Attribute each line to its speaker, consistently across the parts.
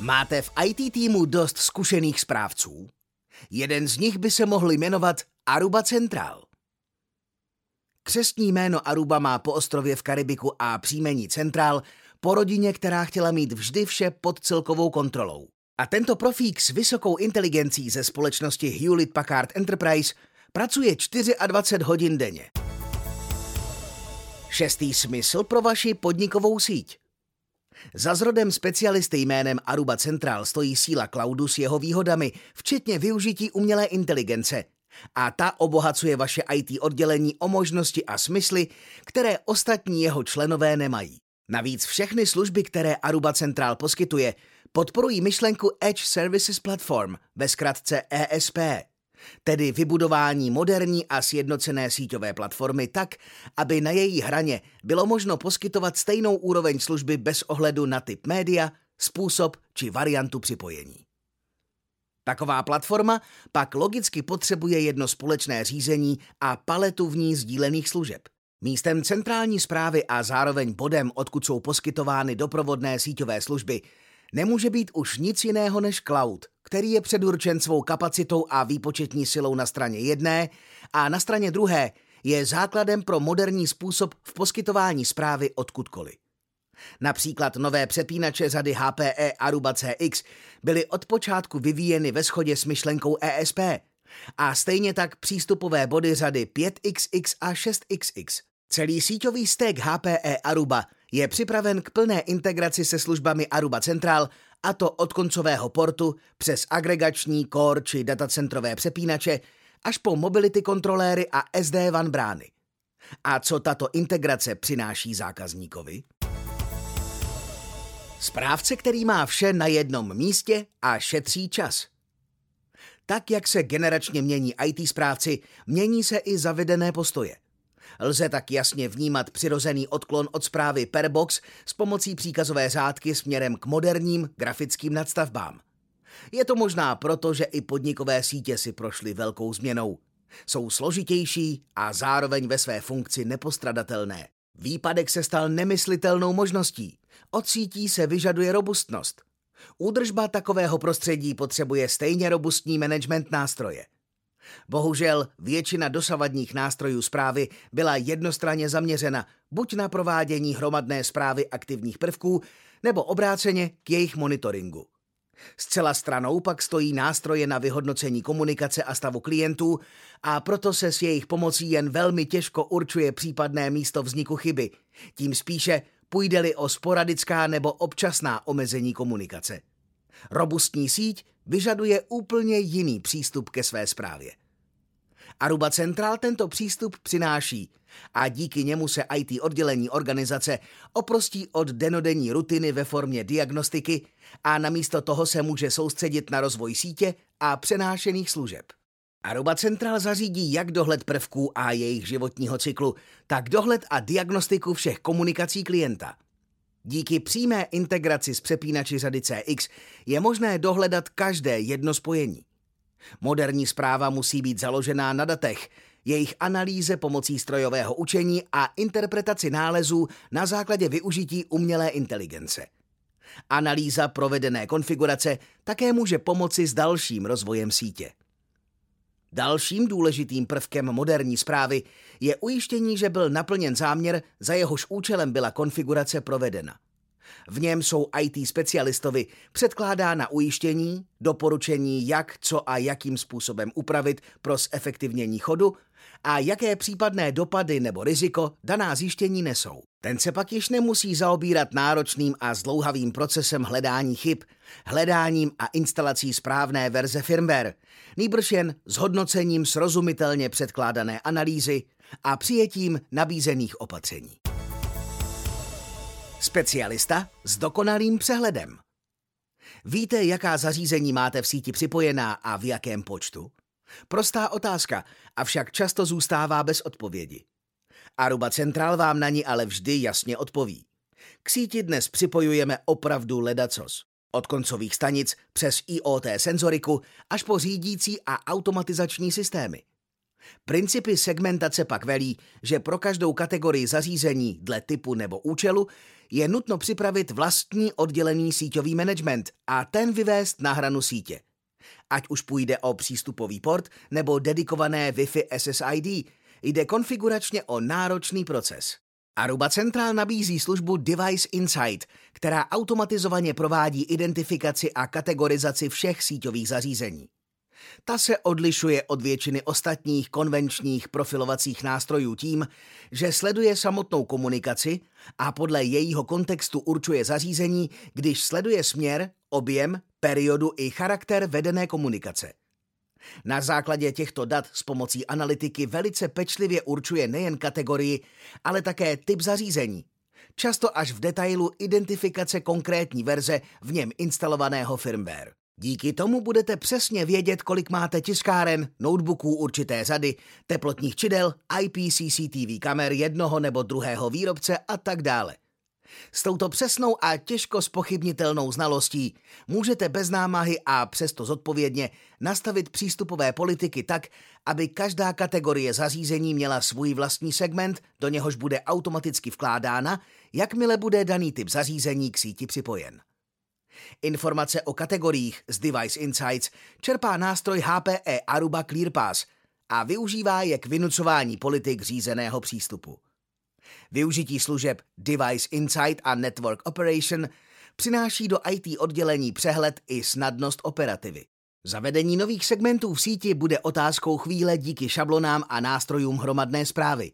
Speaker 1: Máte v IT týmu dost zkušených správců? Jeden z nich by se mohl jmenovat Aruba Central. Křestní jméno Aruba má po ostrově v Karibiku a příjmení Central po rodině, která chtěla mít vždy vše pod celkovou kontrolou. A tento profík s vysokou inteligencí ze společnosti Hewlett Packard Enterprise pracuje 24 hodin denně. Šestý smysl pro vaši podnikovou síť. Za zrodem specialisty jménem Aruba Central stojí síla cloudu s jeho výhodami, včetně využití umělé inteligence. A ta obohacuje vaše IT oddělení o možnosti a smysly, které ostatní jeho členové nemají. Navíc všechny služby, které Aruba Central poskytuje, podporují myšlenku Edge Services Platform, ve zkratce ESP, tedy vybudování moderní a sjednocené síťové platformy tak, aby na její hraně bylo možno poskytovat stejnou úroveň služby bez ohledu na typ média, způsob či variantu připojení. Taková platforma pak logicky potřebuje jedno společné řízení a paletu v ní sdílených služeb. Místem centrální zprávy a zároveň bodem, odkud jsou poskytovány doprovodné síťové služby, nemůže být už nic jiného než cloud, který je předurčen svou kapacitou a výpočetní silou na straně jedné a na straně druhé je základem pro moderní způsob v poskytování zprávy odkudkoliv. Například nové přepínače řady HPE Aruba CX byly od počátku vyvíjeny ve shodě s myšlenkou ESP a stejně tak přístupové body řady 5XX a 6XX. Celý síťový stek HPE Aruba je připraven k plné integraci se službami Aruba Central, a to od koncového portu přes agregační, core či datacentrové přepínače až po mobility kontroléry a SD-WAN brány. A co tato integrace přináší zákazníkovi? Správce, který má vše na jednom místě a šetří čas. Tak, jak se generačně mění IT správci, mění se i zavedené postoje – Lze tak jasně vnímat přirozený odklon od zprávy Perbox s pomocí příkazové řádky směrem k moderním grafickým nadstavbám. Je to možná proto, že i podnikové sítě si prošly velkou změnou. Jsou složitější a zároveň ve své funkci nepostradatelné. Výpadek se stal nemyslitelnou možností. Od sítí se vyžaduje robustnost. Údržba takového prostředí potřebuje stejně robustní management nástroje. Bohužel většina dosavadních nástrojů zprávy byla jednostranně zaměřena buď na provádění hromadné zprávy aktivních prvků, nebo obráceně k jejich monitoringu. Zcela stranou pak stojí nástroje na vyhodnocení komunikace a stavu klientů a proto se s jejich pomocí jen velmi těžko určuje případné místo vzniku chyby, tím spíše půjde-li o sporadická nebo občasná omezení komunikace. Robustní síť vyžaduje úplně jiný přístup ke své zprávě. Aruba Central tento přístup přináší a díky němu se IT oddělení organizace oprostí od denodenní rutiny ve formě diagnostiky a namísto toho se může soustředit na rozvoj sítě a přenášených služeb. Aruba Central zařídí jak dohled prvků a jejich životního cyklu, tak dohled a diagnostiku všech komunikací klienta. Díky přímé integraci s přepínači řady CX je možné dohledat každé jedno spojení. Moderní zpráva musí být založená na datech, jejich analýze pomocí strojového učení a interpretaci nálezů na základě využití umělé inteligence. Analýza provedené konfigurace také může pomoci s dalším rozvojem sítě. Dalším důležitým prvkem moderní zprávy je ujištění, že byl naplněn záměr, za jehož účelem byla konfigurace provedena. V něm jsou IT specialistovi předkládána ujištění, doporučení, jak, co a jakým způsobem upravit pro zefektivnění chodu a jaké případné dopady nebo riziko daná zjištění nesou. Ten se pak již nemusí zaobírat náročným a zdlouhavým procesem hledání chyb, hledáním a instalací správné verze firmware, nýbrž jen zhodnocením srozumitelně předkládané analýzy a přijetím nabízených opatření. Specialista s dokonalým přehledem. Víte, jaká zařízení máte v síti připojená a v jakém počtu? Prostá otázka, avšak často zůstává bez odpovědi. Aruba Central vám na ní ale vždy jasně odpoví. K síti dnes připojujeme opravdu ledacos. Od koncových stanic přes IoT senzoriku až po řídící a automatizační systémy. Principy segmentace pak velí, že pro každou kategorii zařízení dle typu nebo účelu je nutno připravit vlastní oddělený síťový management a ten vyvést na hranu sítě. Ať už půjde o přístupový port nebo dedikované Wi-Fi SSID, jde konfiguračně o náročný proces. Aruba Central nabízí službu Device Insight, která automatizovaně provádí identifikaci a kategorizaci všech síťových zařízení. Ta se odlišuje od většiny ostatních konvenčních profilovacích nástrojů tím, že sleduje samotnou komunikaci a podle jejího kontextu určuje zařízení, když sleduje směr, objem, periodu i charakter vedené komunikace. Na základě těchto dat s pomocí analytiky velice pečlivě určuje nejen kategorii, ale také typ zařízení. Často až v detailu identifikace konkrétní verze v něm instalovaného firmware. Díky tomu budete přesně vědět, kolik máte tiskáren, notebooků určité řady, teplotních čidel, IP CCTV kamer jednoho nebo druhého výrobce a tak dále. S touto přesnou a těžko spochybnitelnou znalostí můžete bez námahy a přesto zodpovědně nastavit přístupové politiky tak, aby každá kategorie zařízení měla svůj vlastní segment, do něhož bude automaticky vkládána, jakmile bude daný typ zařízení k síti připojen. Informace o kategoriích z Device Insights čerpá nástroj HPE Aruba ClearPass a využívá je k vynucování politik řízeného přístupu. Využití služeb Device Insight a Network Operation přináší do IT oddělení přehled i snadnost operativy. Zavedení nových segmentů v síti bude otázkou chvíle díky šablonám a nástrojům hromadné zprávy.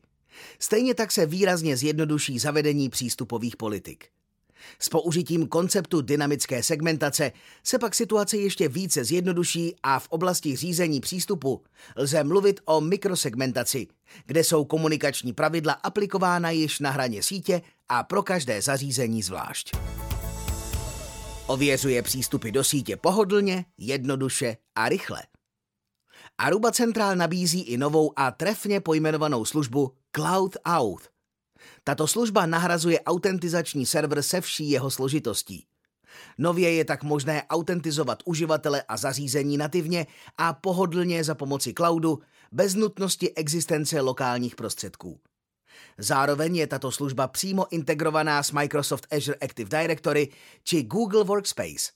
Speaker 1: Stejně tak se výrazně zjednoduší zavedení přístupových politik. S použitím konceptu dynamické segmentace se pak situace ještě více zjednoduší a v oblasti řízení přístupu lze mluvit o mikrosegmentaci, kde jsou komunikační pravidla aplikována již na hraně sítě a pro každé zařízení zvlášť. Ověřuje přístupy do sítě pohodlně, jednoduše a rychle. Aruba Central nabízí i novou a trefně pojmenovanou službu Cloud Auth – tato služba nahrazuje autentizační server se vší jeho složitostí. Nově je tak možné autentizovat uživatele a zařízení nativně a pohodlně za pomoci cloudu bez nutnosti existence lokálních prostředků. Zároveň je tato služba přímo integrovaná s Microsoft Azure Active Directory či Google Workspace.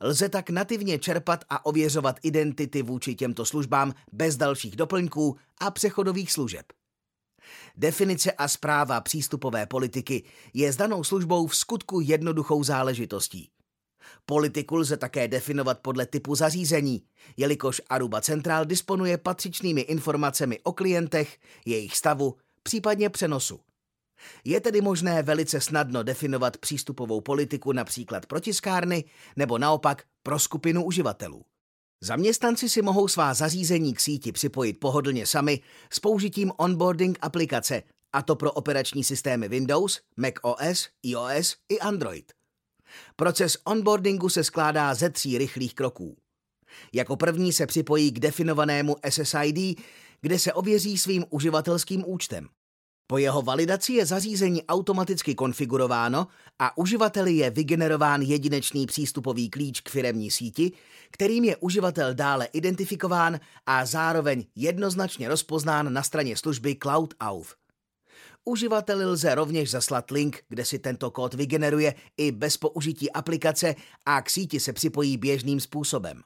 Speaker 1: Lze tak nativně čerpat a ověřovat identity vůči těmto službám bez dalších doplňků a přechodových služeb. Definice a zpráva přístupové politiky je s danou službou v skutku jednoduchou záležitostí. Politiku lze také definovat podle typu zařízení, jelikož Aruba Central disponuje patřičnými informacemi o klientech, jejich stavu, případně přenosu. Je tedy možné velice snadno definovat přístupovou politiku například pro tiskárny nebo naopak pro skupinu uživatelů. Zaměstnanci si mohou svá zařízení k síti připojit pohodlně sami s použitím onboarding aplikace, a to pro operační systémy Windows, Mac OS, iOS i Android. Proces onboardingu se skládá ze tří rychlých kroků. Jako první se připojí k definovanému SSID, kde se ověří svým uživatelským účtem. Po jeho validaci je zařízení automaticky konfigurováno a uživateli je vygenerován jedinečný přístupový klíč k firemní síti, kterým je uživatel dále identifikován a zároveň jednoznačně rozpoznán na straně služby Cloud Auth. Uživateli lze rovněž zaslat link, kde si tento kód vygeneruje i bez použití aplikace a k síti se připojí běžným způsobem.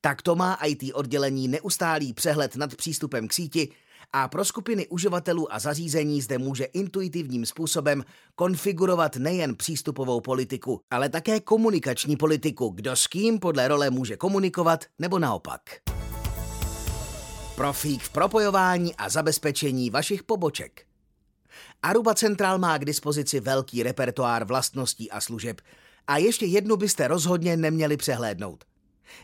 Speaker 1: Takto má IT oddělení neustálý přehled nad přístupem k síti a pro skupiny uživatelů a zařízení zde může intuitivním způsobem konfigurovat nejen přístupovou politiku, ale také komunikační politiku, kdo s kým podle role může komunikovat nebo naopak. Profík v propojování a zabezpečení vašich poboček. Aruba Central má k dispozici velký repertoár vlastností a služeb a ještě jednu byste rozhodně neměli přehlédnout.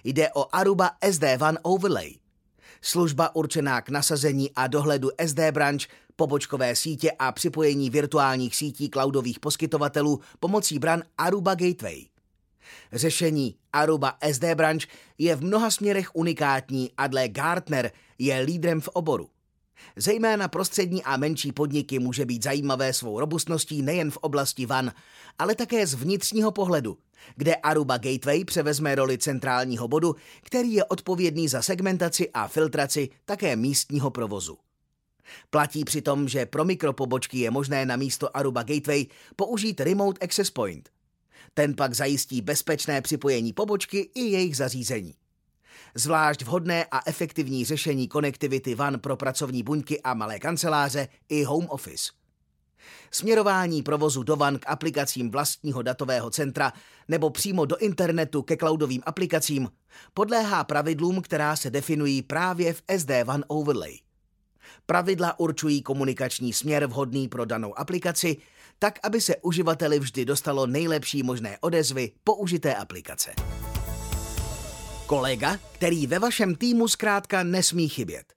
Speaker 1: Jde o Aruba SD1 Overlay – služba určená k nasazení a dohledu SD branch, pobočkové sítě a připojení virtuálních sítí cloudových poskytovatelů pomocí bran Aruba Gateway. Řešení Aruba SD branch je v mnoha směrech unikátní a dle Gartner je lídrem v oboru. Zejména prostřední a menší podniky může být zajímavé svou robustností nejen v oblasti van, ale také z vnitřního pohledu, kde Aruba Gateway převezme roli centrálního bodu, který je odpovědný za segmentaci a filtraci také místního provozu. Platí přitom, že pro mikropobočky je možné na místo Aruba Gateway použít Remote Access Point. Ten pak zajistí bezpečné připojení pobočky i jejich zařízení. Zvlášť vhodné a efektivní řešení konektivity van pro pracovní buňky a malé kanceláře i home office. Směrování provozu do van k aplikacím vlastního datového centra nebo přímo do internetu ke cloudovým aplikacím podléhá pravidlům, která se definují právě v SD WAN Overlay. Pravidla určují komunikační směr vhodný pro danou aplikaci, tak aby se uživateli vždy dostalo nejlepší možné odezvy použité aplikace. Kolega, který ve vašem týmu zkrátka nesmí chybět.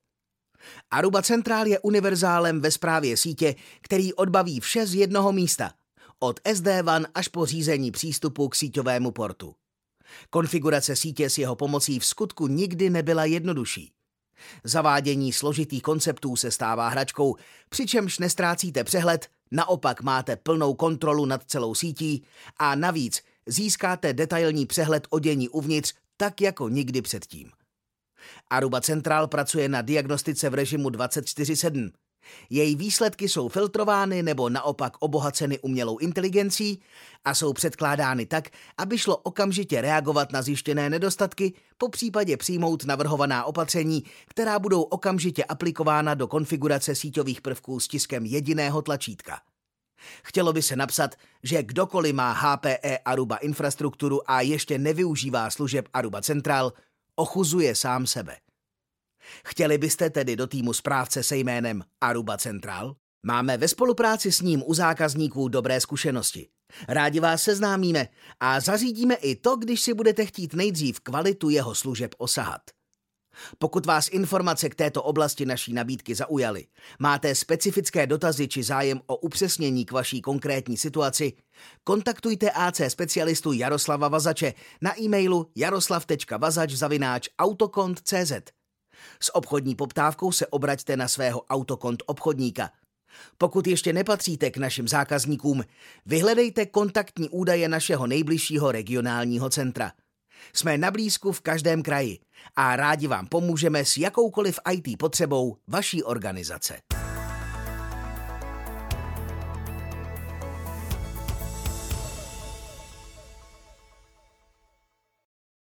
Speaker 1: Aruba Centrál je univerzálem ve správě sítě, který odbaví vše z jednoho místa, od SD-WAN až po řízení přístupu k síťovému portu. Konfigurace sítě s jeho pomocí v skutku nikdy nebyla jednodušší. Zavádění složitých konceptů se stává hračkou, přičemž nestrácíte přehled, naopak máte plnou kontrolu nad celou sítí a navíc získáte detailní přehled o dění uvnitř tak jako nikdy předtím. Aruba Central pracuje na diagnostice v režimu 24-7. Její výsledky jsou filtrovány nebo naopak obohaceny umělou inteligencí a jsou předkládány tak, aby šlo okamžitě reagovat na zjištěné nedostatky, po případě přijmout navrhovaná opatření, která budou okamžitě aplikována do konfigurace síťových prvků s tiskem jediného tlačítka. Chtělo by se napsat, že kdokoliv má HPE Aruba infrastrukturu a ještě nevyužívá služeb Aruba Central, ochuzuje sám sebe. Chtěli byste tedy do týmu správce se jménem Aruba Central? Máme ve spolupráci s ním u zákazníků dobré zkušenosti. Rádi vás seznámíme a zařídíme i to, když si budete chtít nejdřív kvalitu jeho služeb osahat. Pokud vás informace k této oblasti naší nabídky zaujaly, máte specifické dotazy či zájem o upřesnění k vaší konkrétní situaci, kontaktujte AC specialistu Jaroslava Vazače na e-mailu jaroslav.vazač.autokont.cz. S obchodní poptávkou se obraťte na svého autokont obchodníka. Pokud ještě nepatříte k našim zákazníkům, vyhledejte kontaktní údaje našeho nejbližšího regionálního centra – jsme na blízku v každém kraji a rádi vám pomůžeme s jakoukoliv IT potřebou vaší organizace.